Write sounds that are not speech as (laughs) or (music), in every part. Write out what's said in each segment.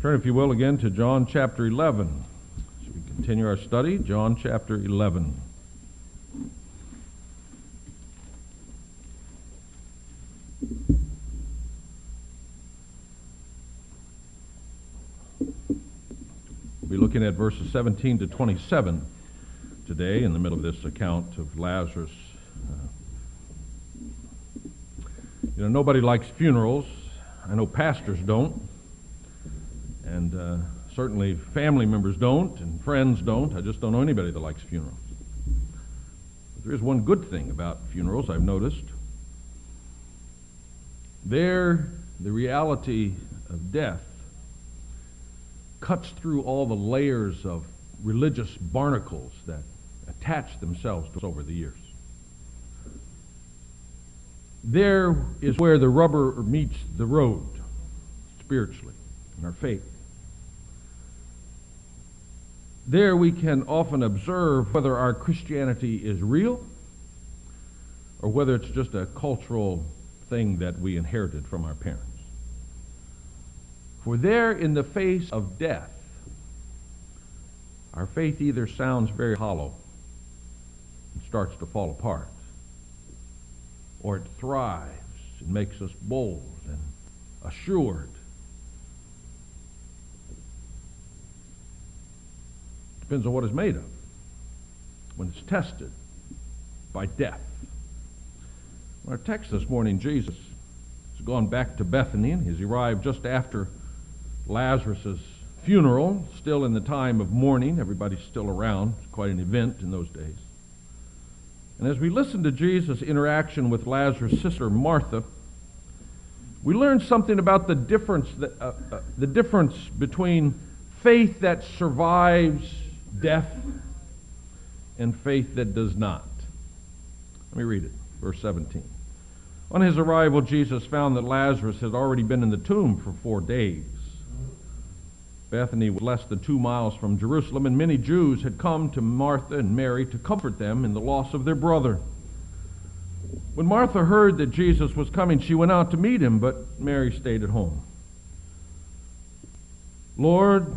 Turn, if you will, again to John chapter 11. As we continue our study, John chapter 11. We'll be looking at verses 17 to 27 today in the middle of this account of Lazarus. You know, nobody likes funerals. I know pastors don't. And uh, certainly family members don't, and friends don't. I just don't know anybody that likes funerals. But there is one good thing about funerals I've noticed. There, the reality of death cuts through all the layers of religious barnacles that attach themselves to us over the years. There is where the rubber meets the road spiritually in our faith. There we can often observe whether our Christianity is real or whether it's just a cultural thing that we inherited from our parents. For there, in the face of death, our faith either sounds very hollow and starts to fall apart, or it thrives and makes us bold and assured Depends on what it's made of. When it's tested by death. Our text this morning, Jesus has gone back to Bethany and he's arrived just after Lazarus' funeral, still in the time of mourning. Everybody's still around. It's quite an event in those days. And as we listen to Jesus' interaction with Lazarus' sister Martha, we learn something about the difference, that, uh, uh, the difference between faith that survives death and faith that does not. Let me read it, verse 17. On his arrival, Jesus found that Lazarus had already been in the tomb for four days. Bethany was less than two miles from Jerusalem, and many Jews had come to Martha and Mary to comfort them in the loss of their brother. When Martha heard that Jesus was coming, she went out to meet him, but Mary stayed at home. Lord,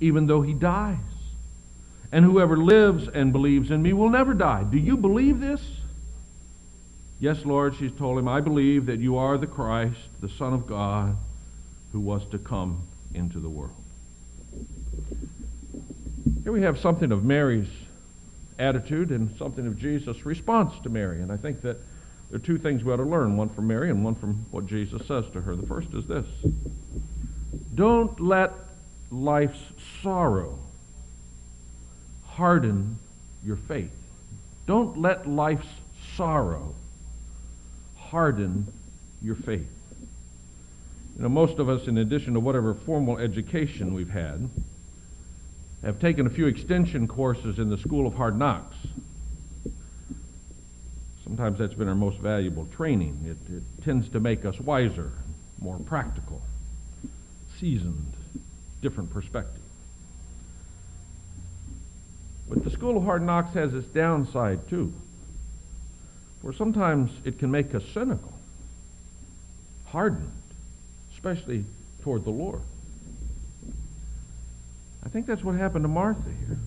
even though he dies. And whoever lives and believes in me will never die. Do you believe this? Yes, Lord, she's told him, I believe that you are the Christ, the Son of God, who was to come into the world. Here we have something of Mary's attitude and something of Jesus' response to Mary. And I think that there are two things we ought to learn one from Mary and one from what Jesus says to her. The first is this Don't let life's sorrow harden your faith. Don't let life's sorrow harden your faith. You know, most of us, in addition to whatever formal education we've had, have taken a few extension courses in the School of Hard Knocks. Sometimes that's been our most valuable training. It, it tends to make us wiser, more practical, seasoned different perspective. But the School of Hard Knocks has its downside too. For sometimes it can make us cynical, hardened, especially toward the Lord. I think that's what happened to Martha here.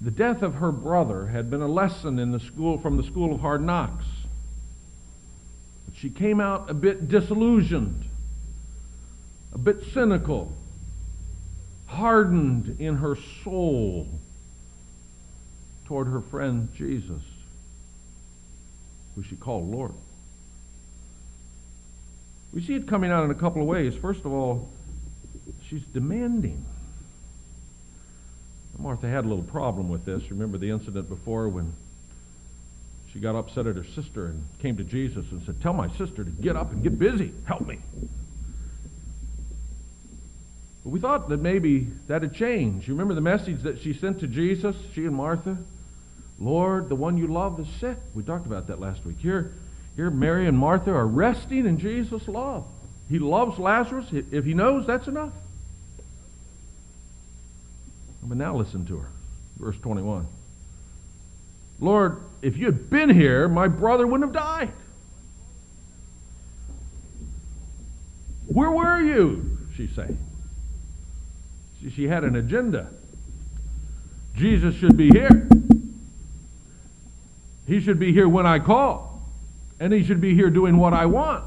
The death of her brother had been a lesson in the school from the school of hard knocks. But she came out a bit disillusioned a bit cynical, hardened in her soul toward her friend Jesus, who she called Lord. We see it coming out in a couple of ways. First of all, she's demanding. Martha had a little problem with this. Remember the incident before when she got upset at her sister and came to Jesus and said, Tell my sister to get up and get busy. Help me. But we thought that maybe that had changed. You remember the message that she sent to Jesus, she and Martha? Lord, the one you love is sick. We talked about that last week. Here, here Mary and Martha are resting in Jesus' love. He loves Lazarus. If he knows, that's enough. But now listen to her. Verse 21. Lord, if you had been here, my brother wouldn't have died. Where were you? She say. She, had an agenda. Jesus should be here. He should be here when I call. And he should be here doing what I want.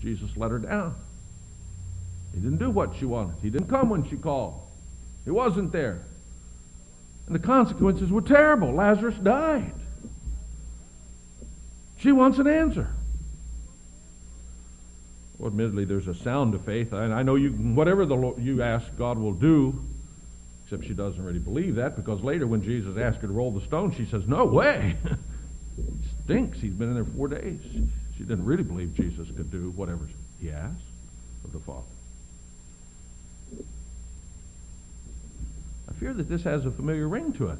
Jesus let her down. He didn't do what she wanted. He didn't come when she called. He wasn't there. And the consequences were terrible. Lazarus died. She wants an answer. Well, admittedly, there's a sound of faith. And I know you, whatever the Lord, you ask, God will do. Except she doesn't really believe that because later when Jesus asked her to roll the stone, she says, No way. (laughs) stinks. He's been in there four days. She didn't really believe Jesus could do whatever he asked of the Father. I fear that this has a familiar ring to it.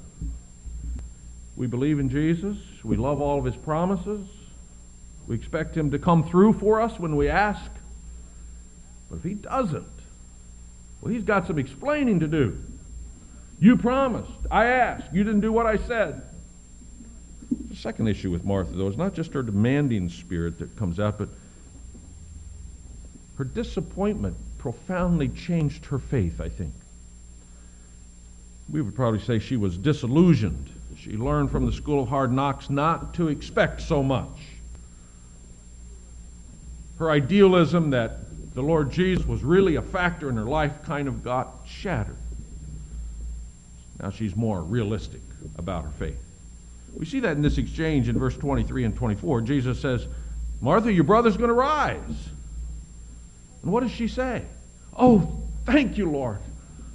We believe in Jesus. We love all of his promises. We expect him to come through for us when we ask. But if he doesn't, well, he's got some explaining to do. You promised. I asked. You didn't do what I said. The second issue with Martha, though, is not just her demanding spirit that comes out, but her disappointment profoundly changed her faith, I think. We would probably say she was disillusioned. She learned from the school of hard knocks not to expect so much. Her idealism that the Lord Jesus was really a factor in her life kind of got shattered. Now she's more realistic about her faith. We see that in this exchange in verse 23 and 24. Jesus says, Martha, your brother's going to rise. And what does she say? Oh, thank you, Lord.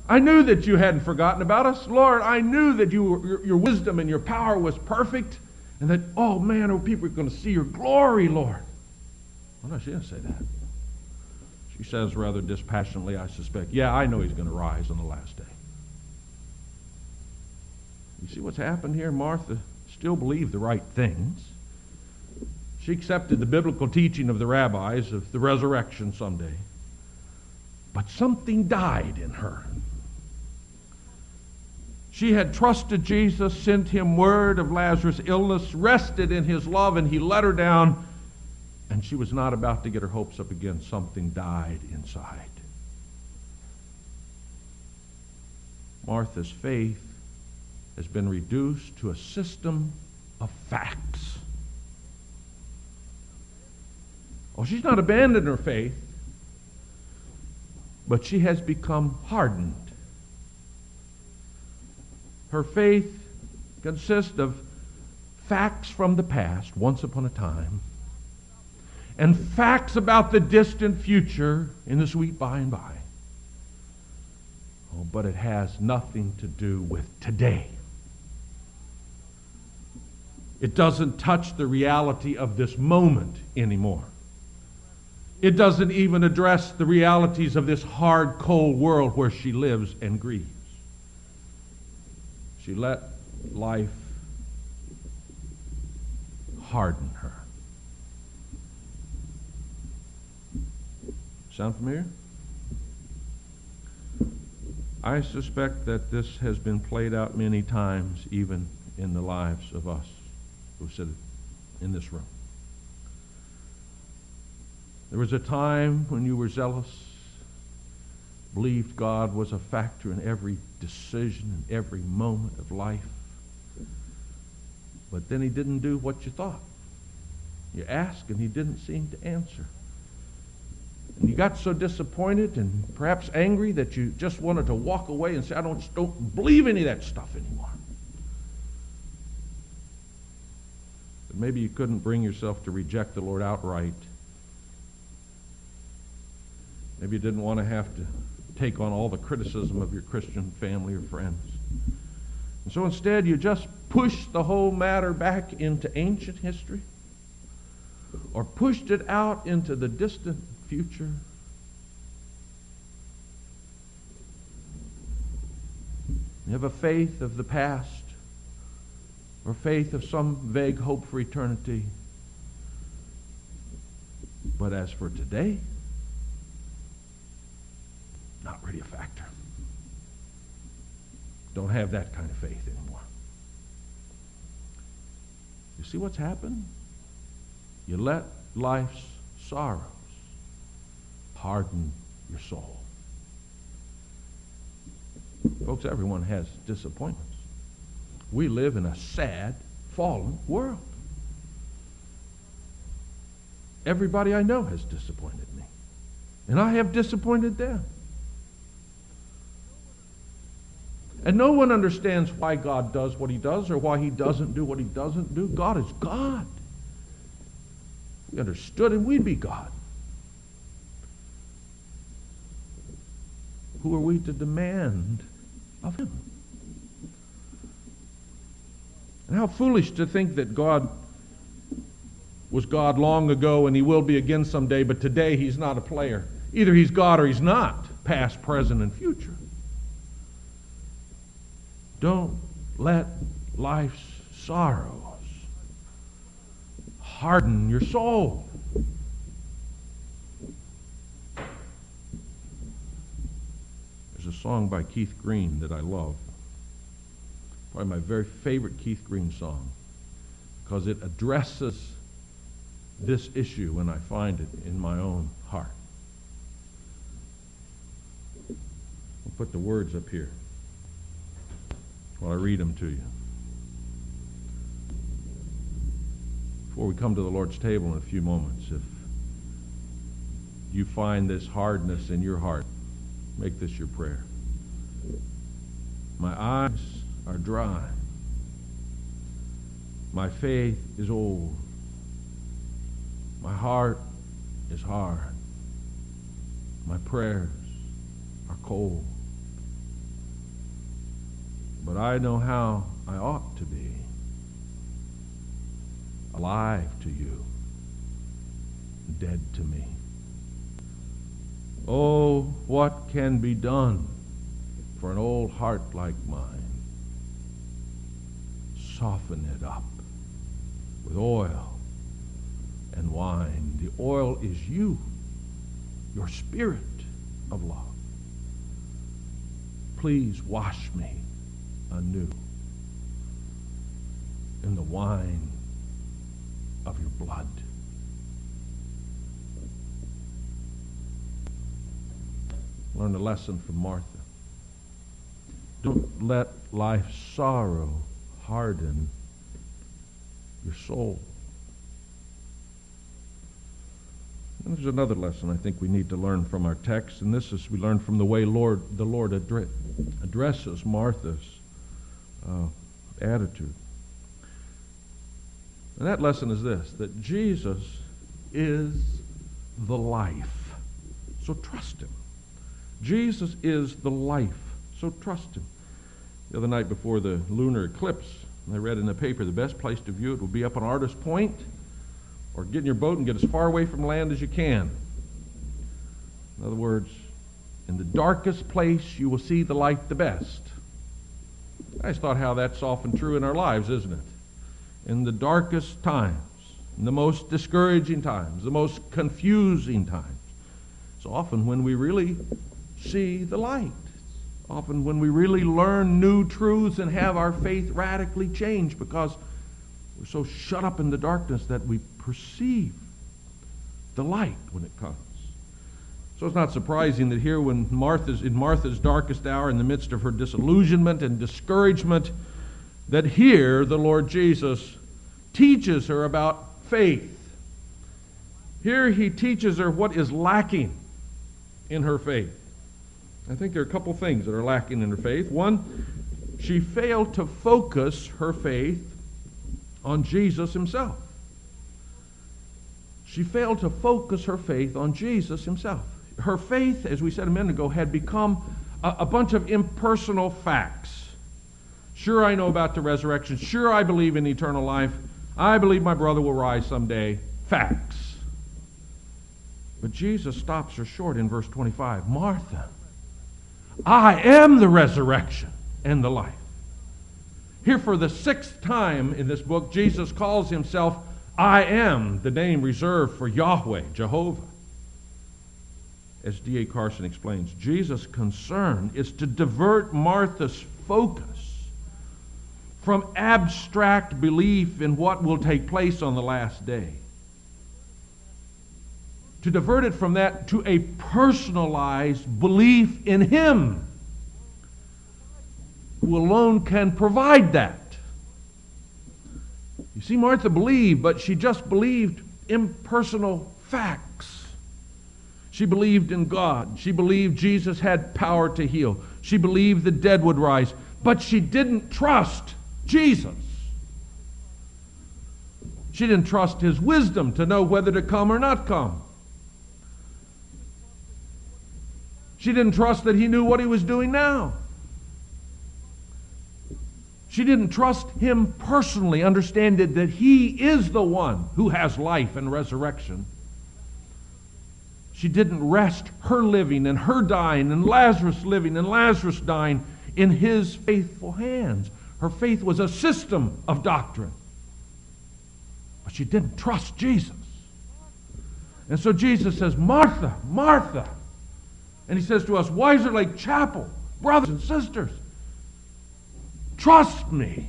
I knew that you hadn't forgotten about us. Lord, I knew that you, your, your wisdom and your power was perfect. And that, oh man, oh, people are going to see your glory, Lord. Well, no, she didn't say that. She says rather dispassionately, I suspect, yeah, I know he's going to rise on the last day. You see what's happened here? Martha still believed the right things. She accepted the biblical teaching of the rabbis of the resurrection someday. But something died in her. She had trusted Jesus, sent him word of Lazarus' illness, rested in his love, and he let her down. And she was not about to get her hopes up again. Something died inside. Martha's faith has been reduced to a system of facts. Oh, she's not abandoned her faith, but she has become hardened. Her faith consists of facts from the past, once upon a time, and facts about the distant future in the sweet by and by. Oh, but it has nothing to do with today. It doesn't touch the reality of this moment anymore. It doesn't even address the realities of this hard, cold world where she lives and grieves. She let life harden her. Sound familiar? I suspect that this has been played out many times, even in the lives of us who sit in this room. There was a time when you were zealous, believed God was a factor in every decision and every moment of life. But then he didn't do what you thought. You asked and he didn't seem to answer. And you got so disappointed and perhaps angry that you just wanted to walk away and say, I don't, don't believe any of that stuff anymore. But maybe you couldn't bring yourself to reject the Lord outright. Maybe you didn't want to have to take on all the criticism of your Christian family or friends. And so instead, you just pushed the whole matter back into ancient history or pushed it out into the distant future. You have a faith of the past or faith of some vague hope for eternity. But as for today, not really a factor. Don't have that kind of faith anymore. You see what's happened? You let life's sorrows harden your soul. Folks, everyone has disappointments. We live in a sad, fallen world. Everybody I know has disappointed me. And I have disappointed them. And no one understands why God does what he does or why he doesn't do what he doesn't do. God is God. We understood him, we'd be God. Who are we to demand of him? And how foolish to think that God was God long ago and he will be again someday, but today he's not a player. Either he's God or he's not, past, present, and future. Don't let life's sorrows harden your soul. There's a song by Keith Green that I love. Probably my very favorite Keith Green song because it addresses this issue when I find it in my own heart. I'll put the words up here while I read them to you. Before we come to the Lord's table in a few moments, if you find this hardness in your heart, make this your prayer. My eyes are dry. My faith is old. My heart is hard. My prayers are cold. But I know how I ought to be alive to you, dead to me. Oh, what can be done for an old heart like mine? Soften it up with oil and wine. The oil is you, your spirit of love. Please wash me anew in the wine of your blood. Learn a lesson from Martha. Don't let life's sorrow harden your soul. And there's another lesson I think we need to learn from our text, and this is we learn from the way Lord the Lord addresses Martha's uh, attitude. And that lesson is this that Jesus is the life. So trust him. Jesus is the life. So trust him. The other night before the lunar eclipse, I read in the paper the best place to view it would be up on Artist Point or get in your boat and get as far away from land as you can. In other words, in the darkest place you will see the light the best. I just thought how that's often true in our lives, isn't it? In the darkest times, in the most discouraging times, the most confusing times. So often when we really see the light. Often when we really learn new truths and have our faith radically changed because we're so shut up in the darkness that we perceive the light when it comes. So it's not surprising that here, when Martha's in Martha's darkest hour, in the midst of her disillusionment and discouragement, that here the Lord Jesus teaches her about faith. Here he teaches her what is lacking in her faith. I think there are a couple things that are lacking in her faith. One, she failed to focus her faith on Jesus himself. She failed to focus her faith on Jesus himself her faith, as we said a minute ago, had become a, a bunch of impersonal facts. Sure, I know about the resurrection. Sure, I believe in eternal life. I believe my brother will rise someday. Facts. But Jesus stops her short in verse 25. Martha, I am the resurrection and the life. Here, for the sixth time in this book, Jesus calls himself I am, the name reserved for Yahweh, Jehovah. As D.A. Carson explains, Jesus' concern is to divert Martha's focus from abstract belief in what will take place on the last day. To divert it from that to a personalized belief in Him, who alone can provide that. You see, Martha believed, but she just believed impersonal facts. She believed in God. She believed Jesus had power to heal. She believed the dead would rise. But she didn't trust Jesus. She didn't trust his wisdom to know whether to come or not come. She didn't trust that he knew what he was doing now. She didn't trust him personally, understanding that he is the one who has life and resurrection. She didn't rest her living and her dying and Lazarus living and Lazarus dying in his faithful hands. Her faith was a system of doctrine. But she didn't trust Jesus. And so Jesus says, Martha, Martha. And he says to us, Wiser Lake Chapel, brothers and sisters, Trust me.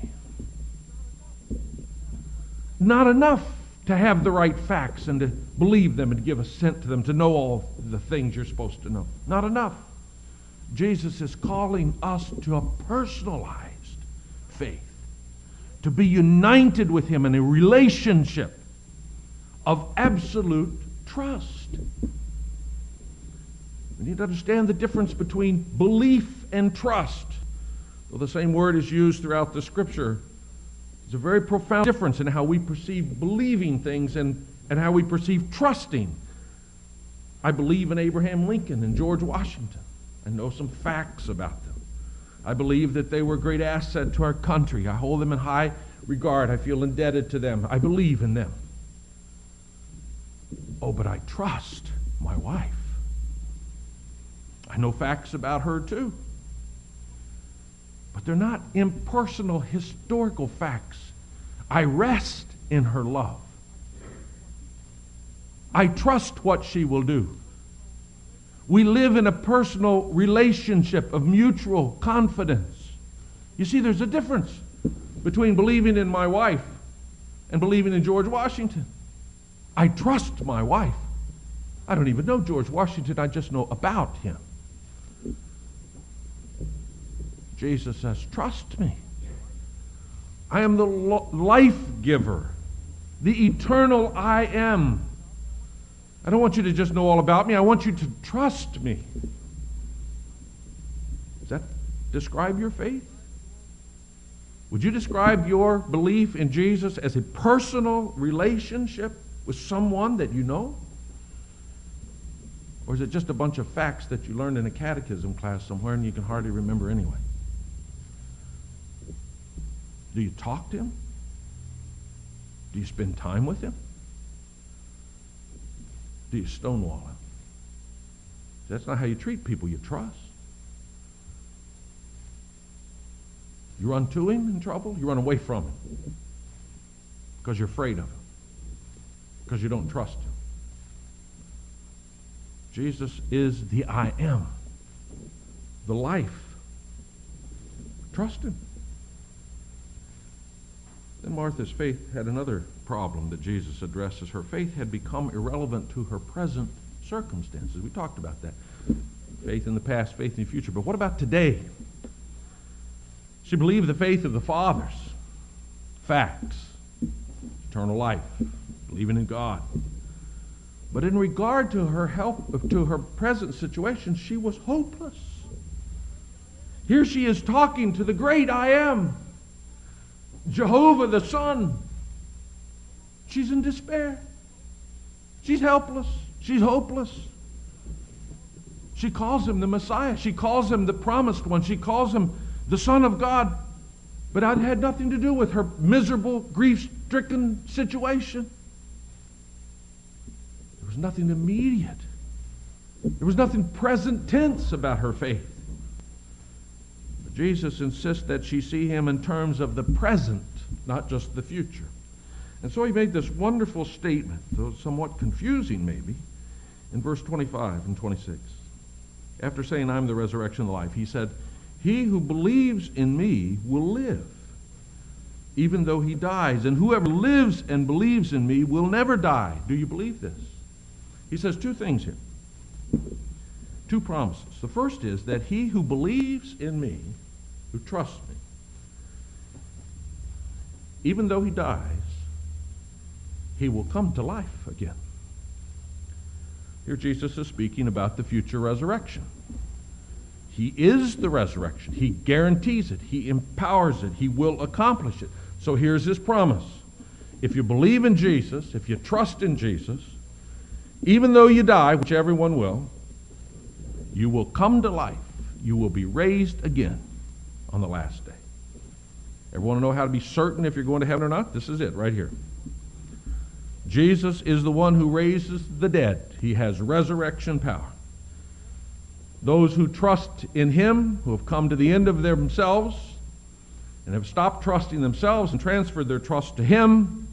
Not enough to have the right facts and to believe them and give assent to them, to know all the things you're supposed to know. Not enough. Jesus is calling us to a personalized faith, to be united with Him in a relationship of absolute trust. We need to understand the difference between belief and trust. Well, the same word is used throughout the scripture. There's a very profound difference in how we perceive believing things and, and how we perceive trusting. I believe in Abraham Lincoln and George Washington. I know some facts about them. I believe that they were a great asset to our country. I hold them in high regard. I feel indebted to them. I believe in them. Oh, but I trust my wife. I know facts about her too. But they're not impersonal historical facts. I rest in her love. I trust what she will do. We live in a personal relationship of mutual confidence. You see, there's a difference between believing in my wife and believing in George Washington. I trust my wife. I don't even know George Washington, I just know about him. Jesus says, Trust me. I am the life giver, the eternal I am. I don't want you to just know all about me. I want you to trust me. Does that describe your faith? Would you describe your belief in Jesus as a personal relationship with someone that you know? Or is it just a bunch of facts that you learned in a catechism class somewhere and you can hardly remember anyway? Do you talk to him? Do you spend time with him? Do you stonewall him? That's not how you treat people you trust. You run to him in trouble, you run away from him because you're afraid of him, because you don't trust him. Jesus is the I am, the life. Trust him. Then Martha's faith had another problem that Jesus addresses. Her faith had become irrelevant to her present circumstances. We talked about that. Faith in the past, faith in the future. But what about today? She believed the faith of the fathers. Facts. Eternal life. Believing in God. But in regard to her help to her present situation, she was hopeless. Here she is talking to the great I am. Jehovah the Son. She's in despair. She's helpless. She's hopeless. She calls him the Messiah. She calls him the promised one. She calls him the Son of God. But it had nothing to do with her miserable, grief stricken situation. There was was nothing immediate. There was nothing present tense about her faith. Jesus insists that she see him in terms of the present, not just the future. And so he made this wonderful statement, though somewhat confusing maybe, in verse 25 and 26. After saying, I'm the resurrection and the life, he said, He who believes in me will live, even though he dies. And whoever lives and believes in me will never die. Do you believe this? He says two things here. Two promises. The first is that he who believes in me, who me, even though he dies, he will come to life again. Here Jesus is speaking about the future resurrection. He is the resurrection. He guarantees it. He empowers it. He will accomplish it. So here's his promise. If you believe in Jesus, if you trust in Jesus, even though you die, which everyone will, you will come to life. You will be raised again on the last day. Everyone know how to be certain if you're going to heaven or not? This is it right here. Jesus is the one who raises the dead. He has resurrection power. Those who trust in him, who have come to the end of themselves and have stopped trusting themselves and transferred their trust to him,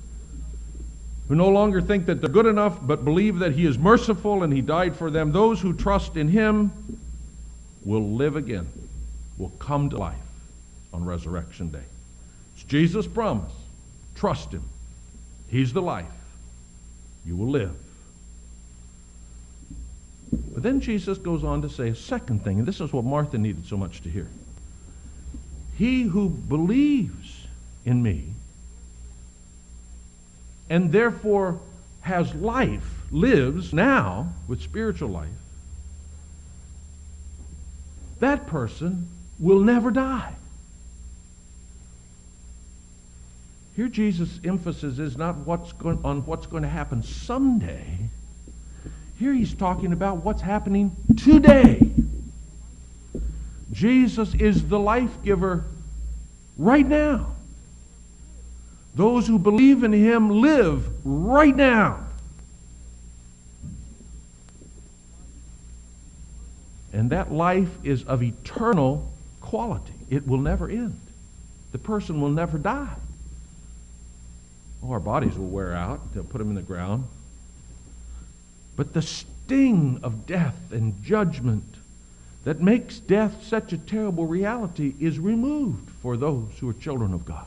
who no longer think that they're good enough but believe that he is merciful and he died for them, those who trust in him will live again, will come to life on resurrection day. It's Jesus' promise. Trust him. He's the life you will live. But then Jesus goes on to say a second thing, and this is what Martha needed so much to hear. He who believes in me and therefore has life, lives now with spiritual life, that person will never die. Here, Jesus' emphasis is not what's going, on what's going to happen someday. Here, he's talking about what's happening today. Jesus is the life giver right now. Those who believe in him live right now. And that life is of eternal quality. It will never end. The person will never die. Oh, our bodies will wear out. They'll put them in the ground. But the sting of death and judgment that makes death such a terrible reality is removed for those who are children of God.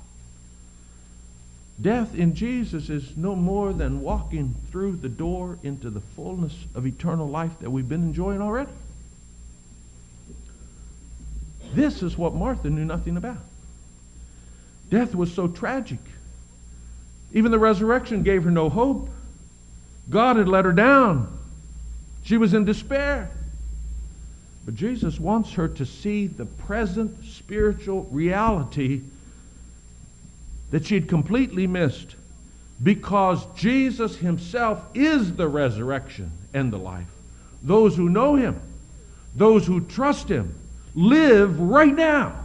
Death in Jesus is no more than walking through the door into the fullness of eternal life that we've been enjoying already. This is what Martha knew nothing about. Death was so tragic. Even the resurrection gave her no hope. God had let her down. She was in despair. But Jesus wants her to see the present spiritual reality that she'd completely missed because Jesus himself is the resurrection and the life. Those who know him, those who trust him, live right now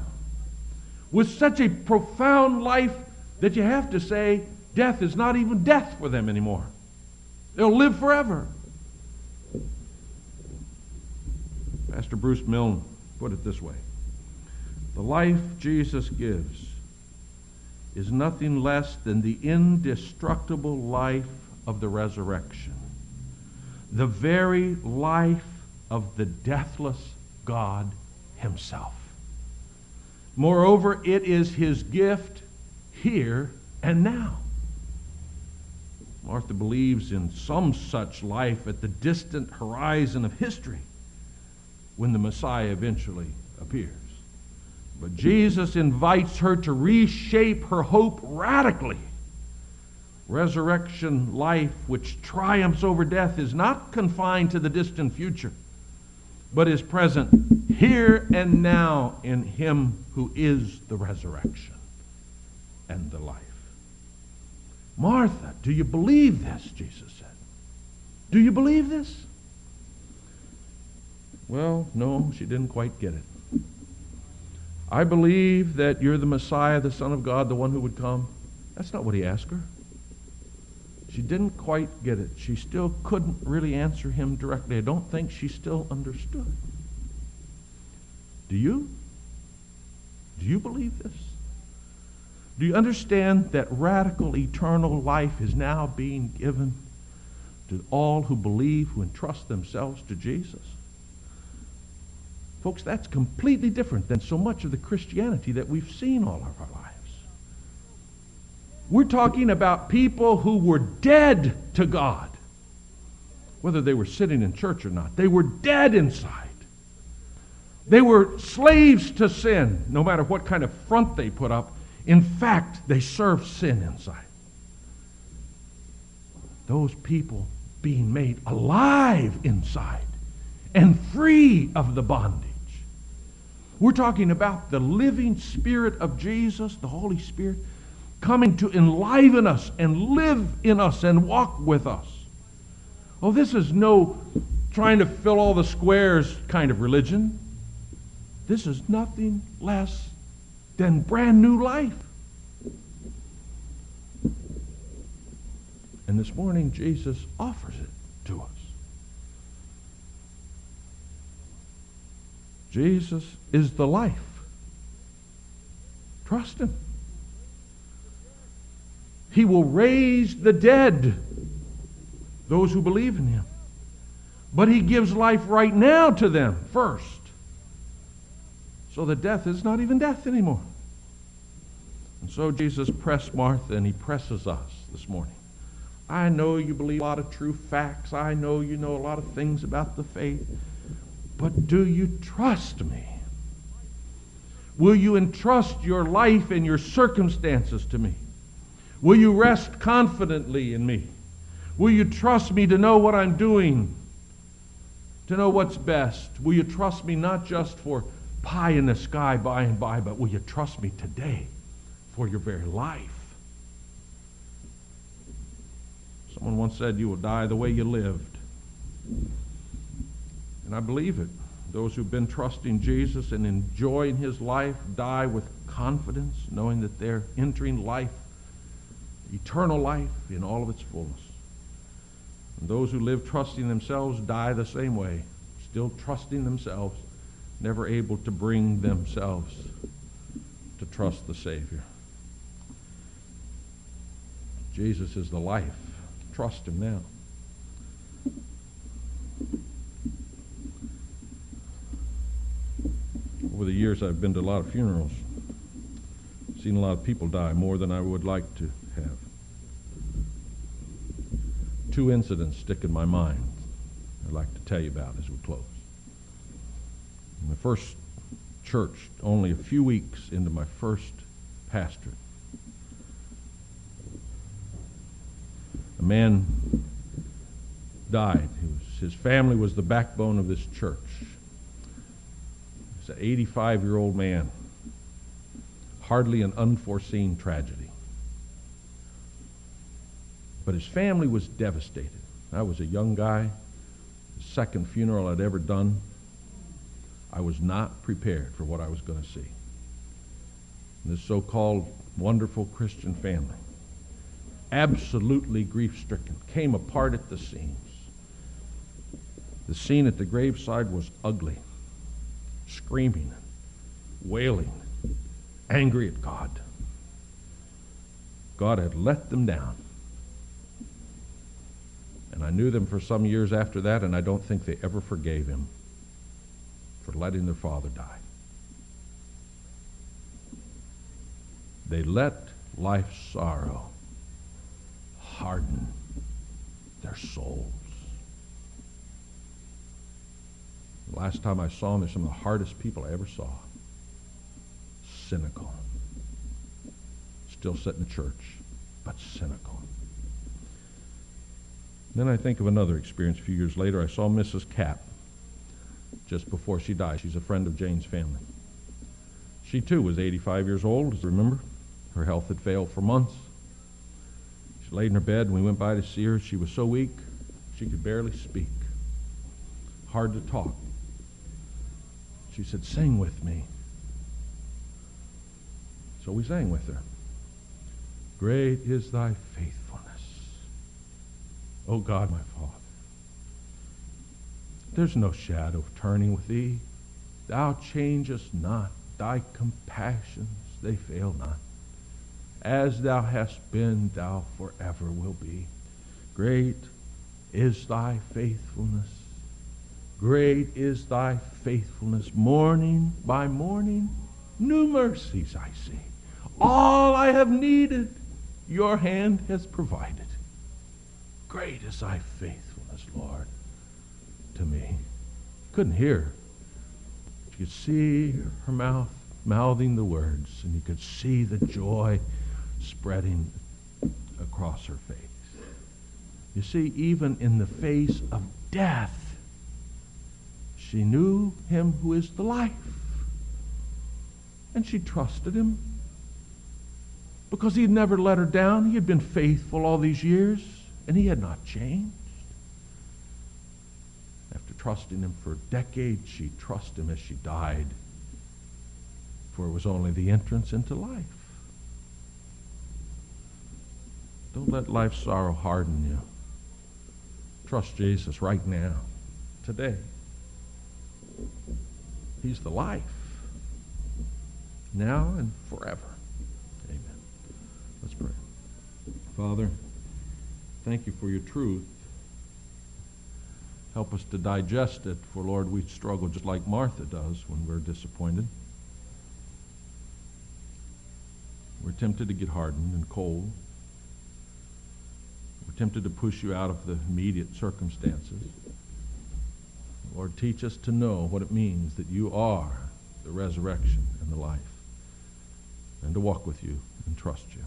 with such a profound life that you have to say, Death is not even death for them anymore. They'll live forever. Pastor Bruce Milne put it this way The life Jesus gives is nothing less than the indestructible life of the resurrection, the very life of the deathless God Himself. Moreover, it is His gift here and now. Martha believes in some such life at the distant horizon of history when the Messiah eventually appears. But Jesus invites her to reshape her hope radically. Resurrection life, which triumphs over death, is not confined to the distant future, but is present here and now in Him who is the resurrection and the life. Martha, do you believe this? Jesus said. Do you believe this? Well, no, she didn't quite get it. I believe that you're the Messiah, the Son of God, the one who would come. That's not what he asked her. She didn't quite get it. She still couldn't really answer him directly. I don't think she still understood. Do you? Do you believe this? Do you understand that radical eternal life is now being given to all who believe, who entrust themselves to Jesus? Folks, that's completely different than so much of the Christianity that we've seen all of our lives. We're talking about people who were dead to God, whether they were sitting in church or not. They were dead inside. They were slaves to sin, no matter what kind of front they put up. In fact, they serve sin inside. Those people being made alive inside and free of the bondage. We're talking about the living Spirit of Jesus, the Holy Spirit, coming to enliven us and live in us and walk with us. Oh, this is no trying to fill all the squares kind of religion. This is nothing less than brand new life. And this morning, Jesus offers it to us. Jesus is the life. Trust him. He will raise the dead, those who believe in him. But he gives life right now to them first. So that death is not even death anymore. And so Jesus pressed Martha and he presses us this morning. I know you believe a lot of true facts. I know you know a lot of things about the faith. But do you trust me? Will you entrust your life and your circumstances to me? Will you rest confidently in me? Will you trust me to know what I'm doing? To know what's best? Will you trust me not just for pie in the sky by and by, but will you trust me today for your very life? Someone once said, You will die the way you lived. And I believe it. Those who've been trusting Jesus and enjoying his life die with confidence, knowing that they're entering life eternal life in all of its fullness. And those who live trusting themselves die the same way, still trusting themselves, never able to bring themselves to trust the Savior. Jesus is the life. Trust him now. Over the years, I've been to a lot of funerals, seen a lot of people die, more than I would like to have. Two incidents stick in my mind I'd like to tell you about as we close. The first church, only a few weeks into my first pastorate, a man died. Was, his family was the backbone of this church. He's an 85 year old man. Hardly an unforeseen tragedy. But his family was devastated. I was a young guy, second funeral I'd ever done. I was not prepared for what I was going to see. This so-called wonderful Christian family, absolutely grief-stricken, came apart at the seams. The scene at the graveside was ugly, screaming, wailing, angry at God. God had let them down. And I knew them for some years after that, and I don't think they ever forgave him for letting their father die. They let life's sorrow harden their souls. The last time I saw them, they're some of the hardest people I ever saw. Cynical. Still sit in church, but cynical. Then I think of another experience a few years later. I saw Mrs. Cap just before she died. She's a friend of Jane's family. She too was 85 years old, remember? Her health had failed for months. She laid in her bed and we went by to see her. She was so weak, she could barely speak. Hard to talk. She said, Sing with me. So we sang with her. Great is thy faithfulness O God, my Father, there's no shadow of turning with thee. Thou changest not. Thy compassions, they fail not. As thou hast been, thou forever will be. Great is thy faithfulness. Great is thy faithfulness. Morning by morning, new mercies I see. All I have needed, your hand has provided. Great is thy faithfulness, Lord, to me. Couldn't hear. You could see her mouth mouthing the words, and you could see the joy spreading across her face. You see, even in the face of death, she knew him who is the life. And she trusted him because he had never let her down. He had been faithful all these years, and he had not changed. Trusting him for decades, she trusted him as she died, for it was only the entrance into life. Don't let life's sorrow harden you. Trust Jesus right now, today. He's the life, now and forever. Amen. Let's pray. Father, thank you for your truth. Help us to digest it, for Lord, we struggle just like Martha does when we're disappointed. We're tempted to get hardened and cold. We're tempted to push you out of the immediate circumstances. Lord, teach us to know what it means that you are the resurrection and the life, and to walk with you and trust you.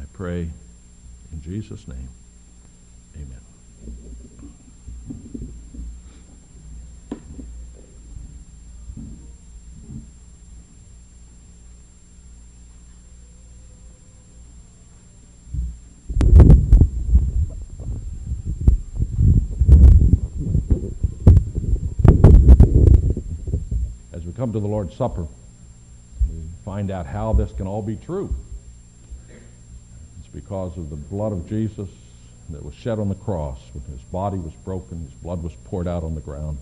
I pray in Jesus' name. Amen. As we come to the Lord's Supper, we find out how this can all be true. It's because of the blood of Jesus that was shed on the cross when his body was broken, his blood was poured out on the ground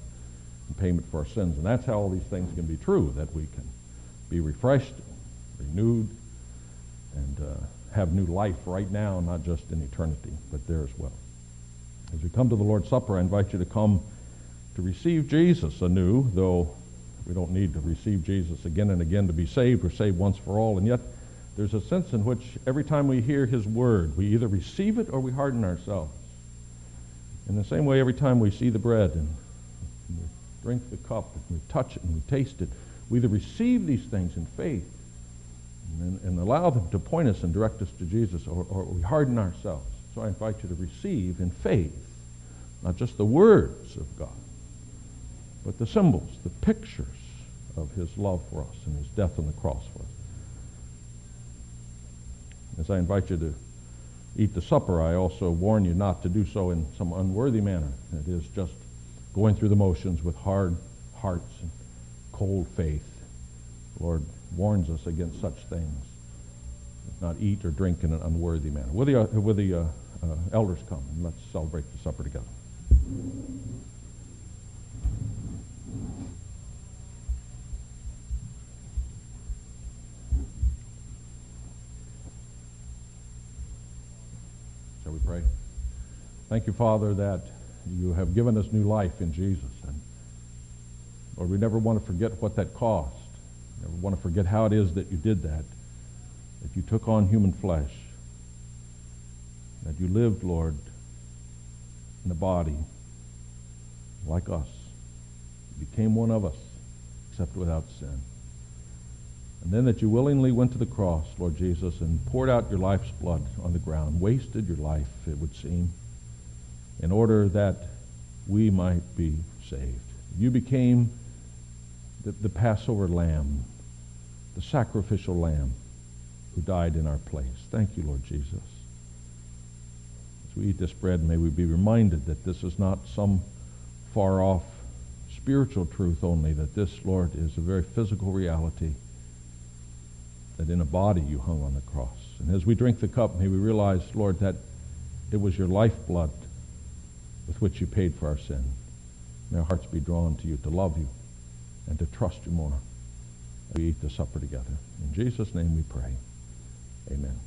in payment for our sins. And that's how all these things can be true, that we can be refreshed, renewed, and uh, have new life right now, not just in eternity, but there as well. As we come to the Lord's Supper, I invite you to come to receive Jesus anew, though we don't need to receive Jesus again and again to be saved. We're saved once for all. And yet, there's a sense in which every time we hear his word, we either receive it or we harden ourselves. In the same way, every time we see the bread and we drink the cup and we touch it and we taste it, we either receive these things in faith and, and allow them to point us and direct us to Jesus, or, or we harden ourselves. So I invite you to receive in faith, not just the words of God, but the symbols, the pictures of his love for us and his death on the cross for us. As I invite you to eat the supper, I also warn you not to do so in some unworthy manner. It is just going through the motions with hard hearts and cold faith. The Lord warns us against such things. Not eat or drink in an unworthy manner. Will the, uh, will the uh, uh, elders come and let's celebrate the supper together. Pray? Thank you, Father, that you have given us new life in Jesus. And Lord, we never want to forget what that cost. We Never want to forget how it is that you did that. That you took on human flesh. That you lived, Lord, in a body like us. You became one of us, except without sin. And then that you willingly went to the cross, Lord Jesus, and poured out your life's blood on the ground, wasted your life, it would seem, in order that we might be saved. You became the, the Passover lamb, the sacrificial lamb who died in our place. Thank you, Lord Jesus. As we eat this bread, may we be reminded that this is not some far off spiritual truth only, that this, Lord, is a very physical reality that in a body you hung on the cross. And as we drink the cup, may we realize, Lord, that It was your lifeblood with which you paid for our sin. May our hearts be drawn to you, to love you, and to trust you more we eat the supper together. In Jesus' name we pray. Amen.